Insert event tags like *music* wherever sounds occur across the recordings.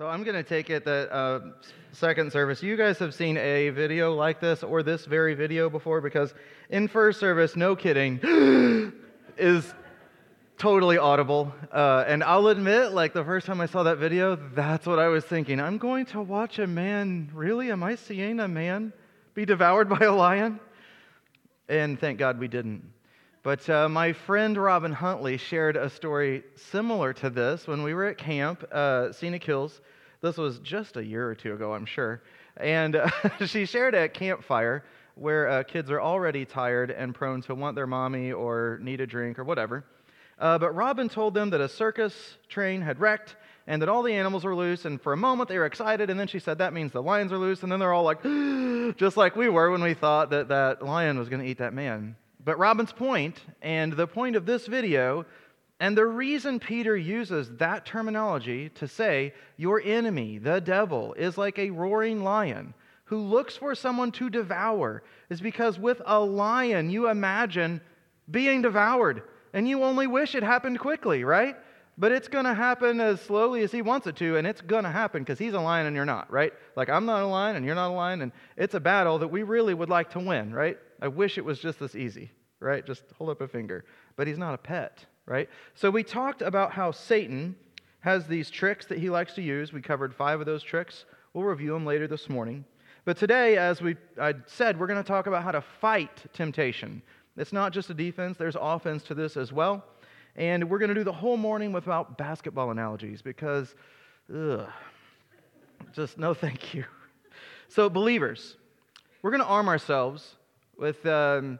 So I'm going to take it that uh, second service, you guys have seen a video like this or this very video before because in first service, no kidding, *gasps* is totally audible. Uh, and I'll admit, like the first time I saw that video, that's what I was thinking. I'm going to watch a man, really? Am I seeing a man be devoured by a lion? And thank God we didn't. But uh, my friend Robin Huntley shared a story similar to this when we were at camp, uh, Scenic Hills. This was just a year or two ago, I'm sure. And uh, *laughs* she shared at campfire where uh, kids are already tired and prone to want their mommy or need a drink or whatever. Uh, but Robin told them that a circus train had wrecked and that all the animals were loose. And for a moment they were excited. And then she said, That means the lions are loose. And then they're all like, *gasps* just like we were when we thought that that lion was going to eat that man. But Robin's point, and the point of this video, and the reason Peter uses that terminology to say your enemy, the devil, is like a roaring lion who looks for someone to devour is because with a lion, you imagine being devoured, and you only wish it happened quickly, right? But it's going to happen as slowly as he wants it to, and it's going to happen because he's a lion and you're not, right? Like I'm not a lion and you're not a lion, and it's a battle that we really would like to win, right? I wish it was just this easy, right? Just hold up a finger. But he's not a pet, right? So we talked about how Satan has these tricks that he likes to use. We covered five of those tricks. We'll review them later this morning. But today, as we I said, we're going to talk about how to fight temptation. It's not just a defense, there's offense to this as well. And we're going to do the whole morning without basketball analogies because, ugh, just no *laughs* thank you. So, believers, we're going to arm ourselves with, um,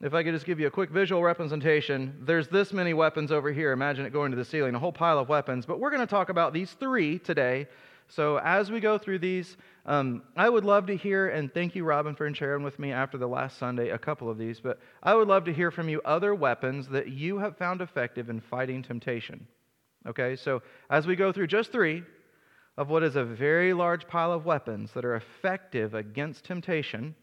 if I could just give you a quick visual representation, there's this many weapons over here. Imagine it going to the ceiling, a whole pile of weapons. But we're going to talk about these three today. So as we go through these, um, I would love to hear, and thank you, Robin, for sharing with me after the last Sunday a couple of these, but I would love to hear from you other weapons that you have found effective in fighting temptation. Okay, so as we go through just three of what is a very large pile of weapons that are effective against temptation,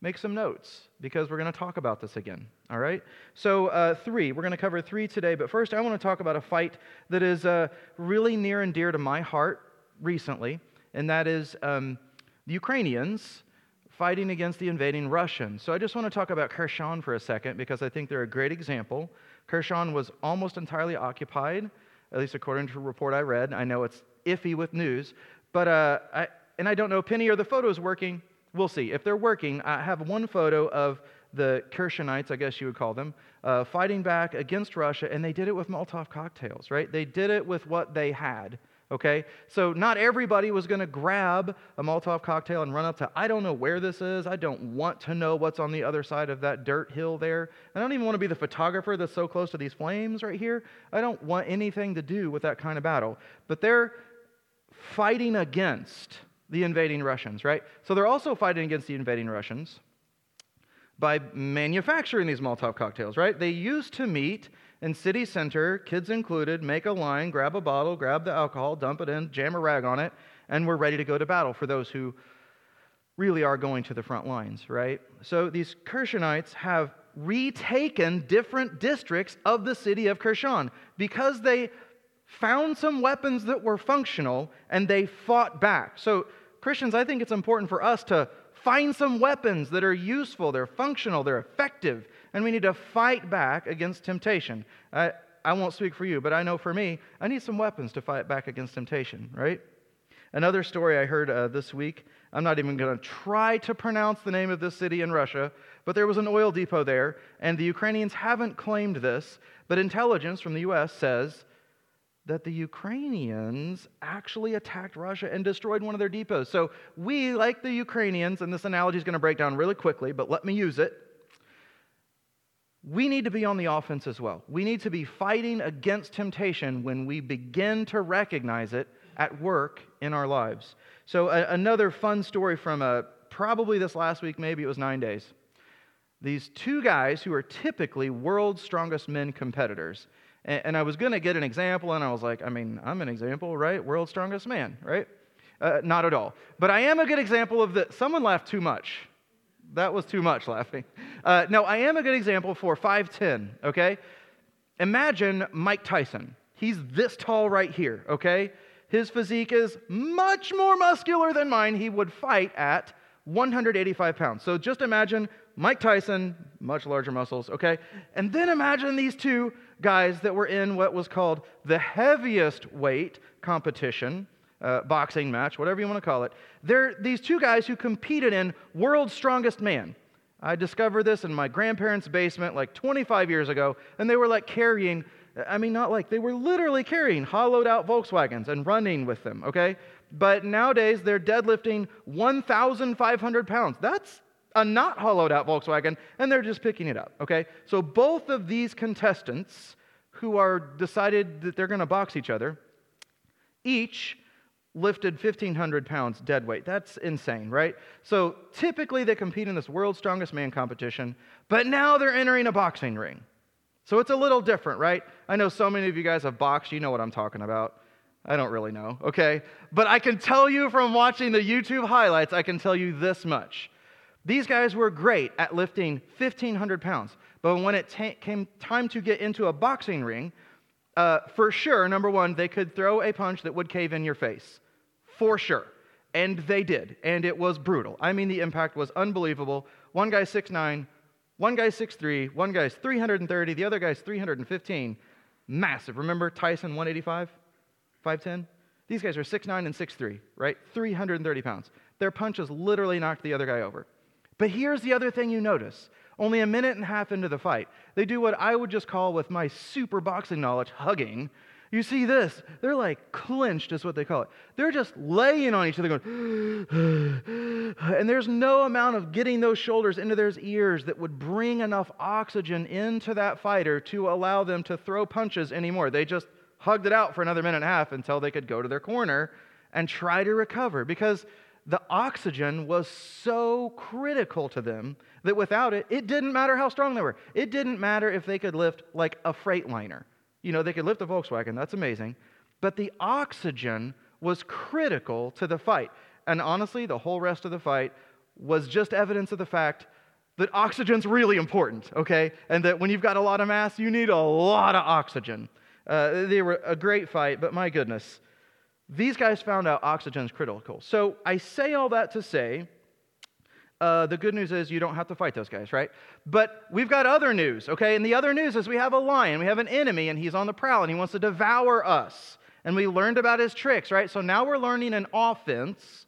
make some notes because we're going to talk about this again. All right? So, uh, three. We're going to cover three today, but first I want to talk about a fight that is uh, really near and dear to my heart recently, and that is um, the Ukrainians fighting against the invading Russians. So, I just want to talk about Kherson for a second because I think they're a great example. Kherson was almost entirely occupied, at least according to a report I read. I know it's iffy with news, but uh, I, and I don't know, Penny, are the photos working? We'll see. If they're working, I have one photo of the Khershonites, I guess you would call them, uh, fighting back against Russia, and they did it with Molotov cocktails, right? They did it with what they had, okay? So not everybody was going to grab a Molotov cocktail and run up to, I don't know where this is. I don't want to know what's on the other side of that dirt hill there. I don't even want to be the photographer that's so close to these flames right here. I don't want anything to do with that kind of battle. But they're fighting against the invading Russians, right? So they're also fighting against the invading Russians by manufacturing these Molotov cocktails, right? They used to meet in city center, kids included, make a line, grab a bottle, grab the alcohol, dump it in, jam a rag on it, and we're ready to go to battle for those who really are going to the front lines, right? So these Khershonites have retaken different districts of the city of Kherson because they found some weapons that were functional and they fought back. So, Christians, I think it's important for us to find some weapons that are useful, they're functional, they're effective, and we need to fight back against temptation. I, I won't speak for you, but I know for me, I need some weapons to fight back against temptation, right? Another story I heard uh, this week, I'm not even going to try to pronounce the name of this city in Russia, but there was an oil depot there, and the Ukrainians haven't claimed this, but intelligence from the U.S. says that the Ukrainians actually attacked Russia and destroyed one of their depots. So we, like the Ukrainians, and this analogy is going to break down really quickly, but let me use it. We need to be on the offense as well. We need to be fighting against temptation when we begin to recognize it at work in our lives. So, a- another fun story from uh, probably this last week, maybe it was nine days. These two guys who are typically world's strongest men competitors and, and I was going to get an example, and I was like, I mean, I'm an example, right? World's strongest man, right? Uh, not at all. But I am a good example of that. Someone laughed too much. That was too much laughing. Uh, no, I am a good example for 5'10, okay? Imagine Mike Tyson. He's this tall right here, okay? his physique is much more muscular than mine, he would fight at 185 pounds. So just imagine Mike Tyson, much larger muscles, okay? And then imagine these two guys that were in what was called the heaviest weight competition, uh, boxing match, whatever you want to call it. They're these two guys who competed in World's Strongest Man. I discovered this in my grandparents' basement like 25 years ago, and they were like carrying, I mean, not like, they were literally carrying hollowed out Volkswagens and running with them, okay? But nowadays they're deadlifting 1,500 pounds. That's a not hollowed out Volkswagen, and they're just picking it up, okay? So both of these contestants who are decided that they're going to box each other, each lifted 1,500 pounds dead weight. That's insane, right? So typically they compete in this world's strongest man competition, but now they're entering a boxing ring. So it's a little different, right? I know so many of you guys have boxed, you know what I'm talking about. I don't really know, okay? But I can tell you from watching the YouTube highlights, I can tell you this much. These guys were great at lifting 1,500 pounds, but when it t- came time to get into a boxing ring, uh, for sure, number one, they could throw a punch that would cave in your face for sure. And they did, and it was brutal. I mean, the impact was unbelievable. One guy's 6'9, one guy's 6'3, one guy's 330, the other guy's 315. Massive. Remember Tyson 185, 5'10? These guys are 6'9 and 6'3, right? 330 pounds. Their punches literally knocked the other guy over. But here's the other thing you notice. Only a minute and a half into the fight, they do what I would just call, with my super boxing knowledge, hugging, you see this, they're like clenched, is what they call it. They're just laying on each other, going, *sighs* and there's no amount of getting those shoulders into their ears that would bring enough oxygen into that fighter to allow them to throw punches anymore. They just hugged it out for another minute and a half until they could go to their corner and try to recover because the oxygen was so critical to them that without it, it didn't matter how strong they were. It didn't matter if they could lift like a freight liner. You know, they could lift a Volkswagen, that's amazing. But the oxygen was critical to the fight. And honestly, the whole rest of the fight was just evidence of the fact that oxygen's really important, okay? And that when you've got a lot of mass, you need a lot of oxygen. Uh, they were a great fight, but my goodness, these guys found out oxygen's critical. So I say all that to say uh, the good news is you don't have to fight those guys, right? But we've got other news, okay? And the other news is we have a lion, we have an enemy, and he's on the prowl, and he wants to devour us. And we learned about his tricks, right? So now we're learning an offense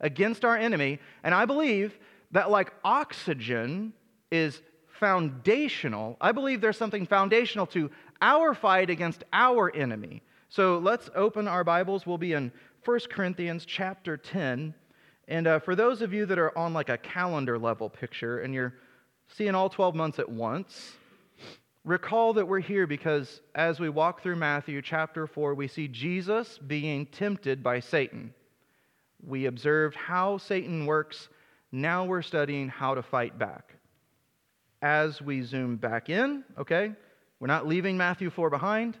against our enemy. And I believe that, like oxygen is foundational, I believe there's something foundational to our fight against our enemy. So let's open our Bibles. We'll be in 1 Corinthians chapter 10. And uh, for those of you that are on like a calendar level picture and you're seeing all 12 months at once, recall that we're here because as we walk through Matthew chapter 4, we see Jesus being tempted by Satan. We observed how Satan works. Now we're studying how to fight back. As we zoom back in, okay, we're not leaving Matthew 4 behind,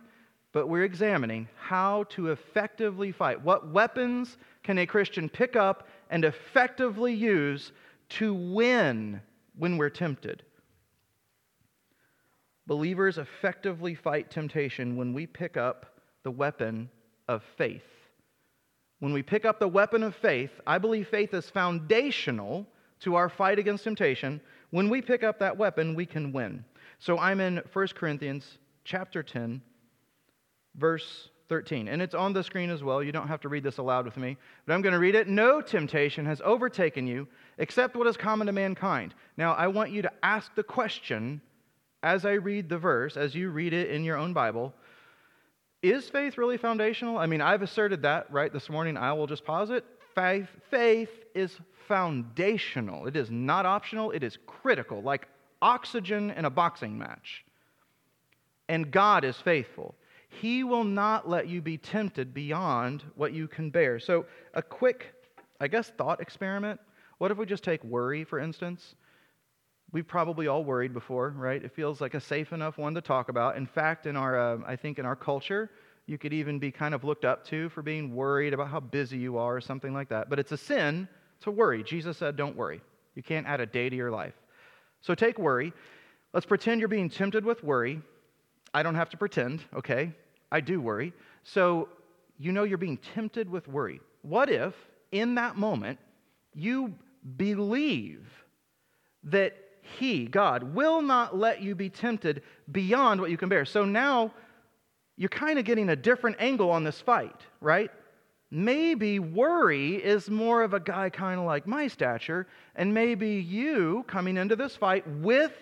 but we're examining how to effectively fight. What weapons can a Christian pick up and effectively use to win when we're tempted. Believers effectively fight temptation when we pick up the weapon of faith. When we pick up the weapon of faith, I believe faith is foundational to our fight against temptation. When we pick up that weapon, we can win. So I'm in 1 Corinthians chapter 10, verse 13. And it's on the screen as well. You don't have to read this aloud with me, but I'm going to read it. No temptation has overtaken you except what is common to mankind. Now, I want you to ask the question as I read the verse, as you read it in your own Bible Is faith really foundational? I mean, I've asserted that, right, this morning. I will just pause it. Faith, faith is foundational, it is not optional, it is critical, like oxygen in a boxing match. And God is faithful. He will not let you be tempted beyond what you can bear. So, a quick, I guess, thought experiment. What if we just take worry, for instance? We've probably all worried before, right? It feels like a safe enough one to talk about. In fact, in our, uh, I think in our culture, you could even be kind of looked up to for being worried about how busy you are or something like that. But it's a sin to worry. Jesus said, don't worry. You can't add a day to your life. So take worry. Let's pretend you're being tempted with worry. I don't have to pretend, okay? I do worry. So you know you're being tempted with worry. What if, in that moment, you believe that He, God, will not let you be tempted beyond what you can bear? So now you're kind of getting a different angle on this fight, right? Maybe worry is more of a guy kind of like my stature, and maybe you coming into this fight with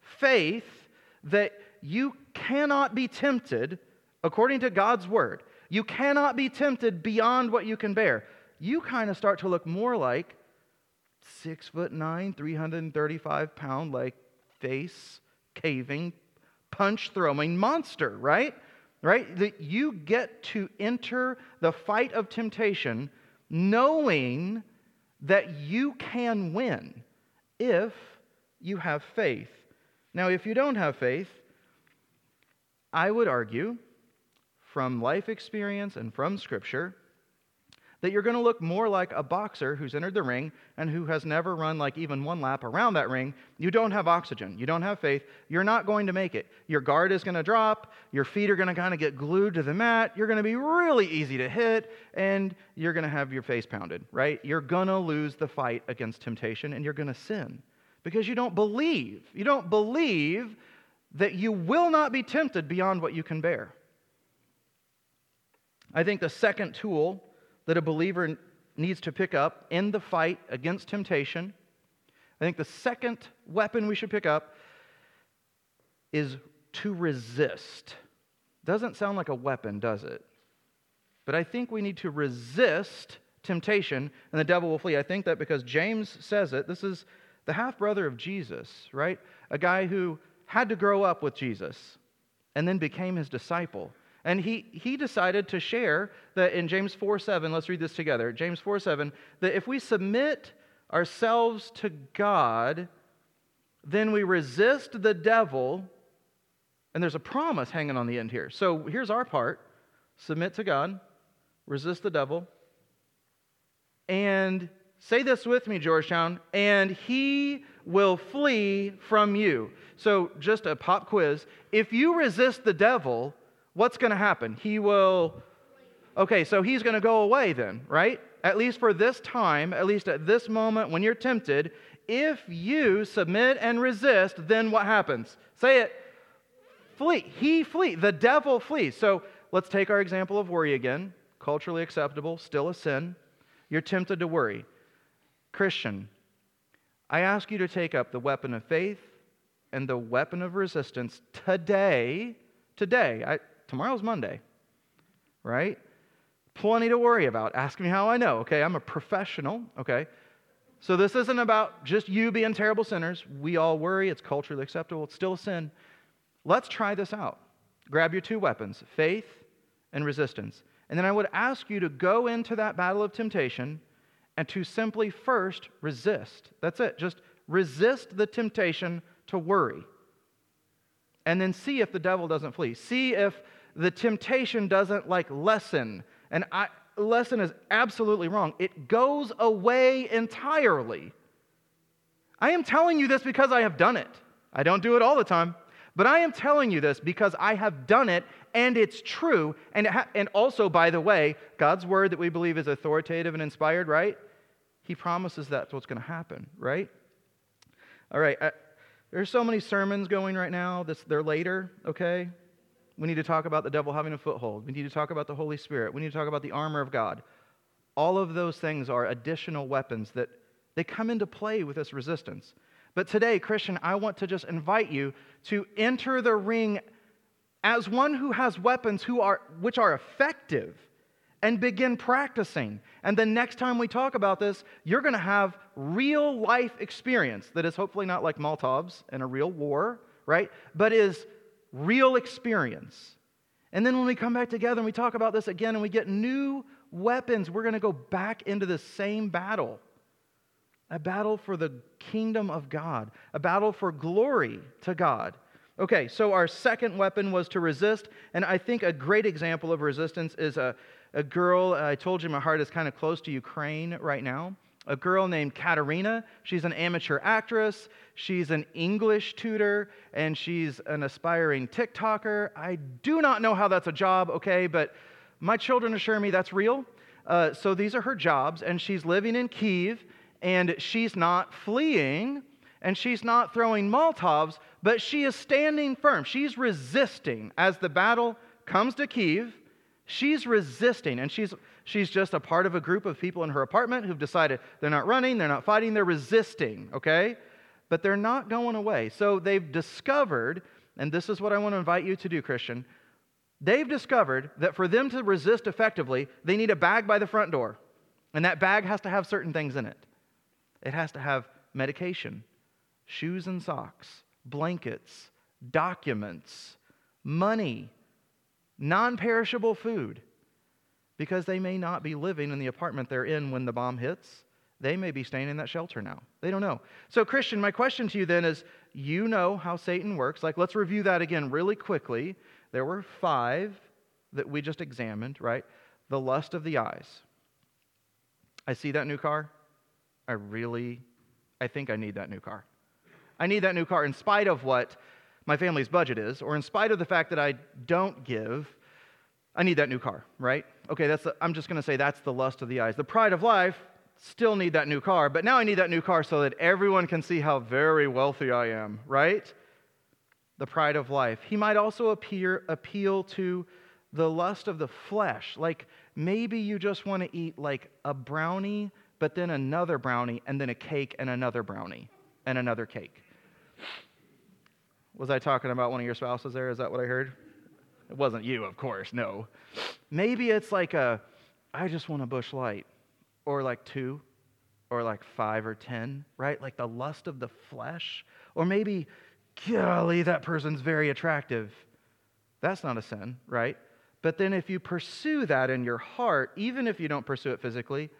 faith that you cannot be tempted according to God's word. You cannot be tempted beyond what you can bear. You kind of start to look more like six foot nine, 335 pound, like face caving, punch throwing monster, right? Right? That you get to enter the fight of temptation knowing that you can win if you have faith. Now, if you don't have faith, I would argue from life experience and from Scripture that you're going to look more like a boxer who's entered the ring and who has never run like even one lap around that ring. You don't have oxygen. You don't have faith. You're not going to make it. Your guard is going to drop. Your feet are going to kind of get glued to the mat. You're going to be really easy to hit and you're going to have your face pounded, right? You're going to lose the fight against temptation and you're going to sin because you don't believe. You don't believe that you will not be tempted beyond what you can bear. I think the second tool that a believer needs to pick up in the fight against temptation, I think the second weapon we should pick up is to resist. Doesn't sound like a weapon, does it? But I think we need to resist temptation and the devil will flee. I think that because James says it, this is the half brother of Jesus, right? A guy who had to grow up with Jesus and then became his disciple. And he, he decided to share that in James 4 7, let's read this together. James 4 7, that if we submit ourselves to God, then we resist the devil. And there's a promise hanging on the end here. So here's our part submit to God, resist the devil, and say this with me, Georgetown, and he will flee from you. So just a pop quiz. If you resist the devil, what's going to happen? He will. Okay, so he's going to go away then, right? At least for this time, at least at this moment when you're tempted, if you submit and resist, then what happens? Say it. Flee. He flee. The devil flees. So let's take our example of worry again. Culturally acceptable, still a sin. You're tempted to worry. Christian, I ask you to take up the weapon of faith and the weapon of resistance today. Today. I, Tomorrow's Monday, right? Plenty to worry about. Ask me how I know, okay? I'm a professional, okay? So this isn't about just you being terrible sinners. We all worry. It's culturally acceptable. It's still a sin. Let's try this out. Grab your two weapons faith and resistance. And then I would ask you to go into that battle of temptation and to simply first resist. That's it. Just resist the temptation to worry. And then see if the devil doesn't flee. See if the temptation doesn't like lessen. And I, lessen is absolutely wrong. It goes away entirely. I am telling you this because I have done it. I don't do it all the time, but I am telling you this because I have done it and it's true. And, it ha- and also, by the way, God's word that we believe is authoritative and inspired, right? He promises that's what's going to happen, right? All right. I, there's so many sermons going right now. This, they're later, okay? We need to talk about the devil having a foothold. We need to talk about the Holy Spirit. We need to talk about the armor of God. All of those things are additional weapons that they come into play with this resistance. But today, Christian, I want to just invite you to enter the ring as one who has weapons who are, which are effective and begin practicing. And the next time we talk about this, you're going to have real life experience that is hopefully not like Molotovs in a real war, right? But is real experience. And then when we come back together and we talk about this again and we get new weapons, we're going to go back into the same battle a battle for the kingdom of God, a battle for glory to God. Okay, so our second weapon was to resist. And I think a great example of resistance is a, a girl. I told you my heart is kind of close to Ukraine right now a girl named Katerina. She's an amateur actress, she's an English tutor, and she's an aspiring TikToker. I do not know how that's a job, okay, but My children assure me that's real. Uh, so these are her jobs, and she's living in Kiev, and she's not fleeing, and she's not throwing Molotovs, but she is standing firm. She's resisting as the battle comes to Kiev. She's resisting, and she's, she's just a part of a group of people in her apartment who've decided they're not running, they're not fighting, they're resisting, okay? But they're not going away. So they've discovered, and this is what I want to invite you to do, Christian. They've discovered that for them to resist effectively, they need a bag by the front door. And that bag has to have certain things in it. It has to have medication, shoes and socks, blankets, documents, money, non perishable food, because they may not be living in the apartment they're in when the bomb hits. They may be staying in that shelter now. They don't know. So, Christian, my question to you then is you know how Satan works. Like, let's review that again really quickly. There were five that we just examined, right? The lust of the eyes. I see that new car. I really, I think I need that new car. I need that new car in spite of what my family's budget is, or in spite of the fact that I don't give, I need that new car, right? Okay, that's the, I'm just going to say that's the lust of the eyes. The pride of life, still need that new car, but now I need that new car so that everyone can see how very wealthy I am, right? The pride of life. He might also appear, appeal to the lust of the flesh. Like maybe you just want to eat like a brownie, but then another brownie, and then a cake and another brownie and another cake. Was I talking about one of your spouses there? Is that what I heard? It wasn't you, of course, no. Maybe it's like a, I just want a Busch Light, or like two, or like five or ten, right? Like the lust of the flesh. Or maybe, golly, that person's very attractive. That's not a sin, right? But then if you pursue that in your heart, even if you don't pursue it physically,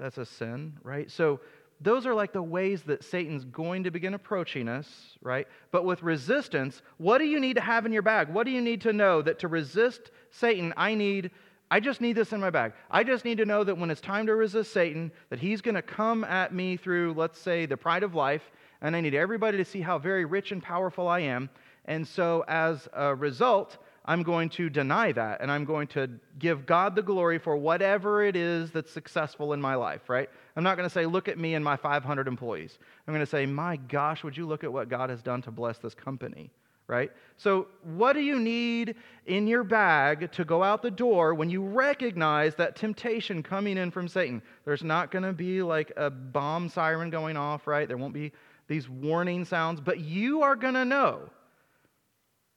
that's a sin, right? So those are like the ways that Satan's going to begin approaching us, right? But with resistance, what do you need to have in your bag? What do you need to know that to resist Satan, I need I just need this in my bag. I just need to know that when it's time to resist Satan, that he's going to come at me through, let's say, the pride of life, and I need everybody to see how very rich and powerful I am. And so as a result, I'm going to deny that and I'm going to give God the glory for whatever it is that's successful in my life, right? I'm not going to say, look at me and my 500 employees. I'm going to say, my gosh, would you look at what God has done to bless this company, right? So, what do you need in your bag to go out the door when you recognize that temptation coming in from Satan? There's not going to be like a bomb siren going off, right? There won't be these warning sounds, but you are going to know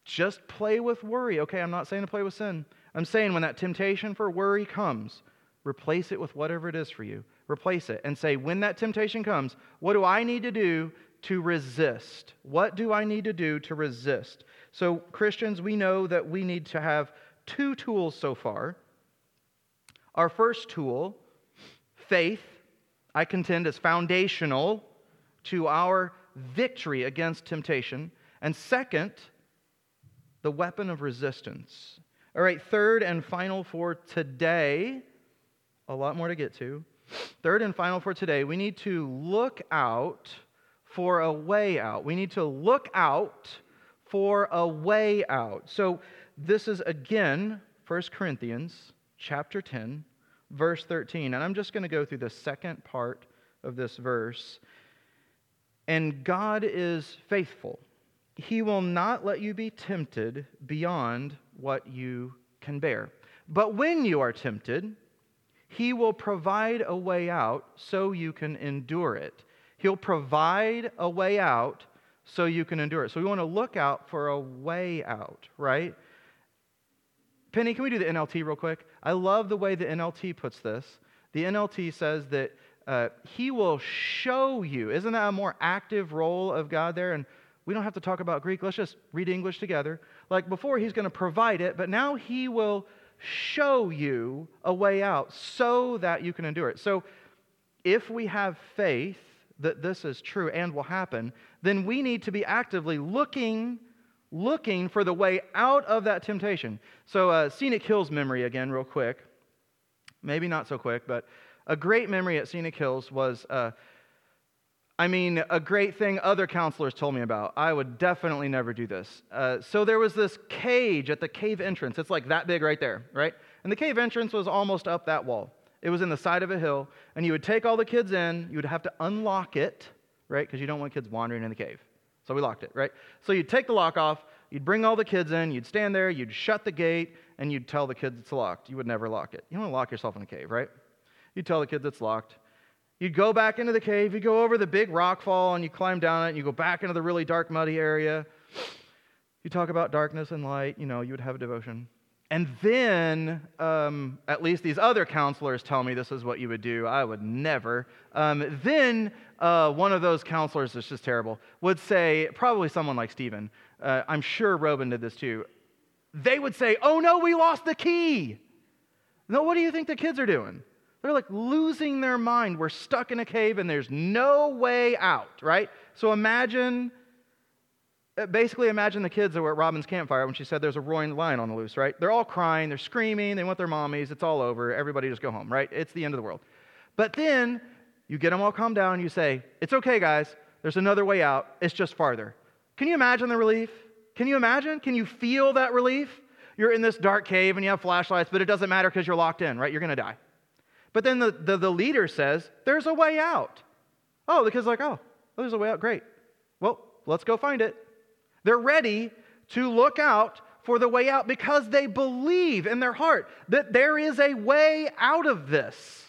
just play with worry. Okay, I'm not saying to play with sin. I'm saying when that temptation for worry comes, replace it with whatever it is for you. Replace it and say, when that temptation comes, what do I need to do to resist? What do I need to do to resist? So, Christians, we know that we need to have two tools so far. Our first tool, faith, I contend is foundational to our victory against temptation. And second, the weapon of resistance. All right, third and final for today, a lot more to get to. Third and final for today, we need to look out for a way out. We need to look out for a way out. So this is again 1 Corinthians chapter 10 verse 13 and I'm just going to go through the second part of this verse. And God is faithful he will not let you be tempted beyond what you can bear. But when you are tempted, He will provide a way out so you can endure it. He'll provide a way out so you can endure it. So we want to look out for a way out, right? Penny, can we do the NLT real quick? I love the way the NLT puts this. The NLT says that uh, He will show you. Isn't that a more active role of God there? And we don't have to talk about Greek. Let's just read English together. Like before, he's going to provide it, but now he will show you a way out so that you can endure it. So if we have faith that this is true and will happen, then we need to be actively looking looking for the way out of that temptation. So, uh, Scenic Hills memory again, real quick. Maybe not so quick, but a great memory at Scenic Hills was uh, I mean, a great thing other counselors told me about. I would definitely never do this. Uh, so there was this cage at the cave entrance. It's like that big right there, right? And the cave entrance was almost up that wall. It was in the side of a hill, and you would take all the kids in, you would have to unlock it, right? Because you don't want kids wandering in the cave. So we locked it, right? So you'd take the lock off, you'd bring all the kids in, you'd stand there, you'd shut the gate, and you'd tell the kids it's locked. You would never lock it. You don't want to lock yourself in a cave, right? You'd tell the kids it's locked. You'd go back into the cave, you go over the big rock fall, and you climb down it, and you go back into the really dark, muddy area. You talk about darkness and light, you know, you would have a devotion. And then, um, at least these other counselors tell me this is what you would do. I would never. Um, then uh, one of those counselors, is just terrible, would say, probably someone like Stephen, uh, I'm sure Robin did this too. They would say, Oh no, we lost the key. No, what do you think the kids are doing? They're like losing their mind. We're stuck in a cave and there's no way out, right? So imagine uh, basically imagine the kids that were at Robin's campfire when she said there's a roaring lion on the loose, right? They're all crying, they're screaming, they want their mommies, it's all over, everybody just go home, right? It's the end of the world. But then you get them all calmed down you say, It's okay, guys, there's another way out, it's just farther. Can you imagine the relief? Can you imagine? Can you feel that relief? You're in this dark cave and you have flashlights, but it doesn't matter because you're locked in, right? You're to die. But then the, the, the, leader says, There's a way out. Oh, the kid's like, oh, oh, there's a way out. Great. Well, let's go find it. They're ready to look out for the way out because they believe in their heart that there is a way out of this.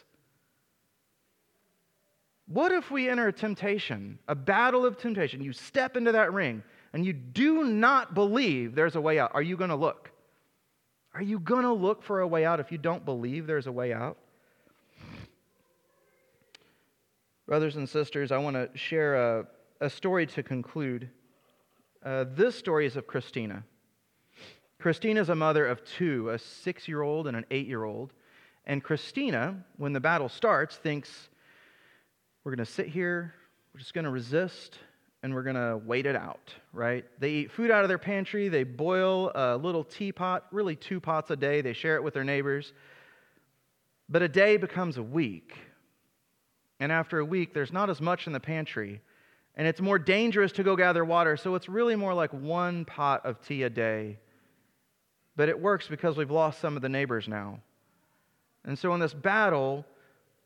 What if we enter a temptation, a battle of temptation? You step into that ring and you do not believe there's a way out. Are you going to look? Are you going to look for a way out if you don't believe there's a way out? Brothers and sisters, I want to share a, a story to conclude. Uh, this story is of Christina. Christina is a mother of two, a six year old and an eight year old. And Christina, when the battle starts, thinks, we're going to sit here, we're just going to resist, and we're going to wait it out, right? They eat food out of their pantry, they boil a little teapot, really two pots a day, they share it with their neighbors. But a day becomes a week. And after a week, there's not as much in the pantry and it's more dangerous to go gather water. So it's really more like one pot of tea a day. But it works because we've lost some of the neighbors now. And so in this battle,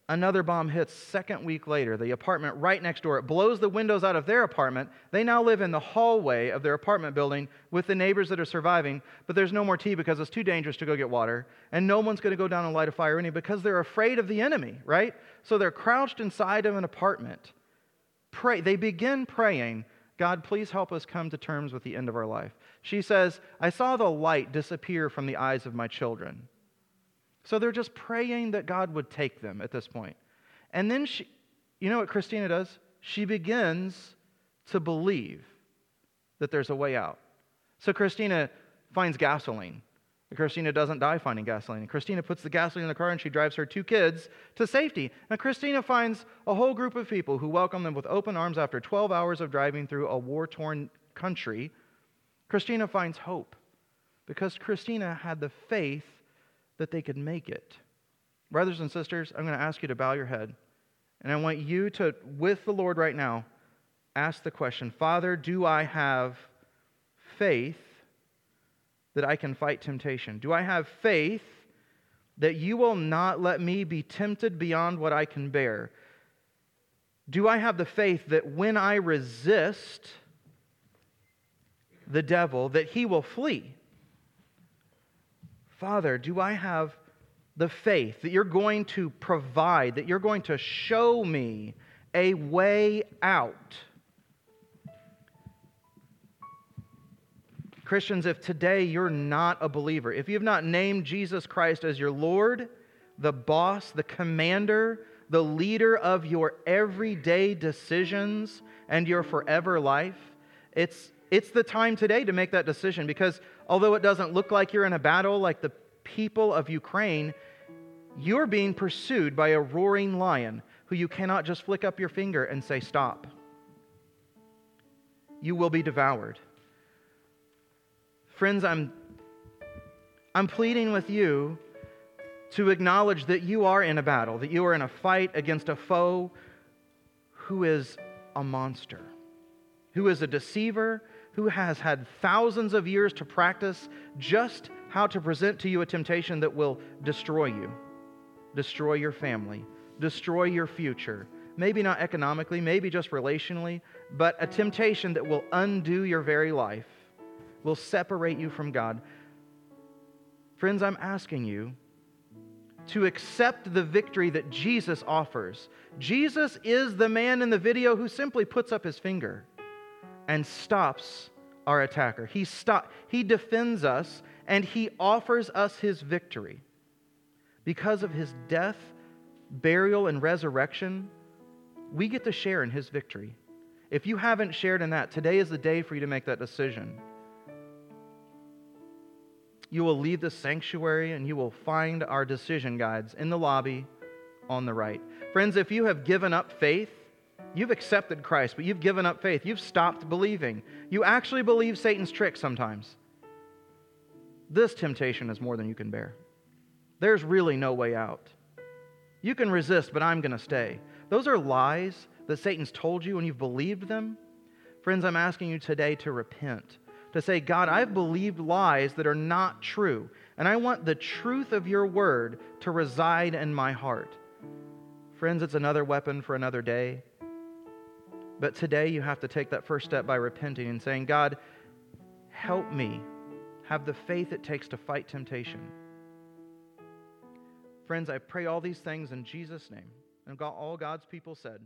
another bomb hits second week later the apartment right next door it blows the windows out of their apartment they now live in the hallway of their apartment building with the neighbors that are surviving but there's no more tea because it's too dangerous to go get water and no one's going to go down and light a fire any because they're afraid of the enemy right so they're crouched inside of an apartment pray, they begin praying, God, please help us come to terms with the end of our life. She says, I saw the light disappear from the eyes of my children. So they're just praying that God would take them at this point. And then she, you know what Christina does? She begins to believe that there's a way out. So Christina finds gasoline. Christina doesn't die finding gasoline. Christina puts the gasoline in the car and she drives her two kids to safety. And Christina finds a whole group of people who welcome them with open arms after 12 hours of driving through a war torn country. Christina finds hope because Christina had the faith that they could make it. Brothers and sisters, I'm going to ask you to bow your head. And I want you to, with the Lord right now, ask the question Father, do I have faith that I can fight temptation? Do I have faith that you will not let me be tempted beyond what I can bear? Do I have the faith that when I resist the devil, that he will flee? Father, do I have the faith that you're going to provide, that you're going to show me a way out? Christians, if today you're not a believer, if you have not named Jesus Christ as your Lord, the boss, the commander, the leader of your everyday decisions and your forever life, it's, it's the time today to make that decision because although it doesn't look like you're in a battle like the people of Ukraine, you're being pursued by a roaring lion who you cannot just flick up your finger and say, Stop. You will be devoured. Friends, I'm, I'm pleading with you to acknowledge that you are in a battle, that you are in a fight against a foe who is a monster, who is a deceiver, who has had thousands of years to practice just how to present to you a temptation that will destroy you, destroy your family, destroy your future. Maybe not economically, maybe just relationally, but a temptation that will undo your very life, will separate you from God. Friends, I'm asking you to accept the victory that Jesus offers. Jesus is the man in the video who simply puts up his finger and stops our attacker. He, stop, he defends us and he offers us his victory. Because of his death, burial, and resurrection, we get to share in his victory. If you haven't shared in that, today is the day for you to make that decision. You will leave the sanctuary and you will find our decision guides in the lobby on the right. Friends, if you have given up faith, You've accepted Christ, but you've given up faith. You've stopped believing. You actually believe Satan's tricks sometimes. This temptation is more than you can bear. There's really no way out. You can resist, but I'm going to stay. Those are lies that Satan's told you and you've believed them. Friends, I'm asking you today to repent, to say, God, I've believed lies that are not true, and I want the truth of your word to reside in my heart. Friends, it's another weapon for another day. But today you have to take that first step by repenting and saying, God, help me have the faith it takes to fight temptation. Friends, I pray all these things in Jesus' name. And all God's people said,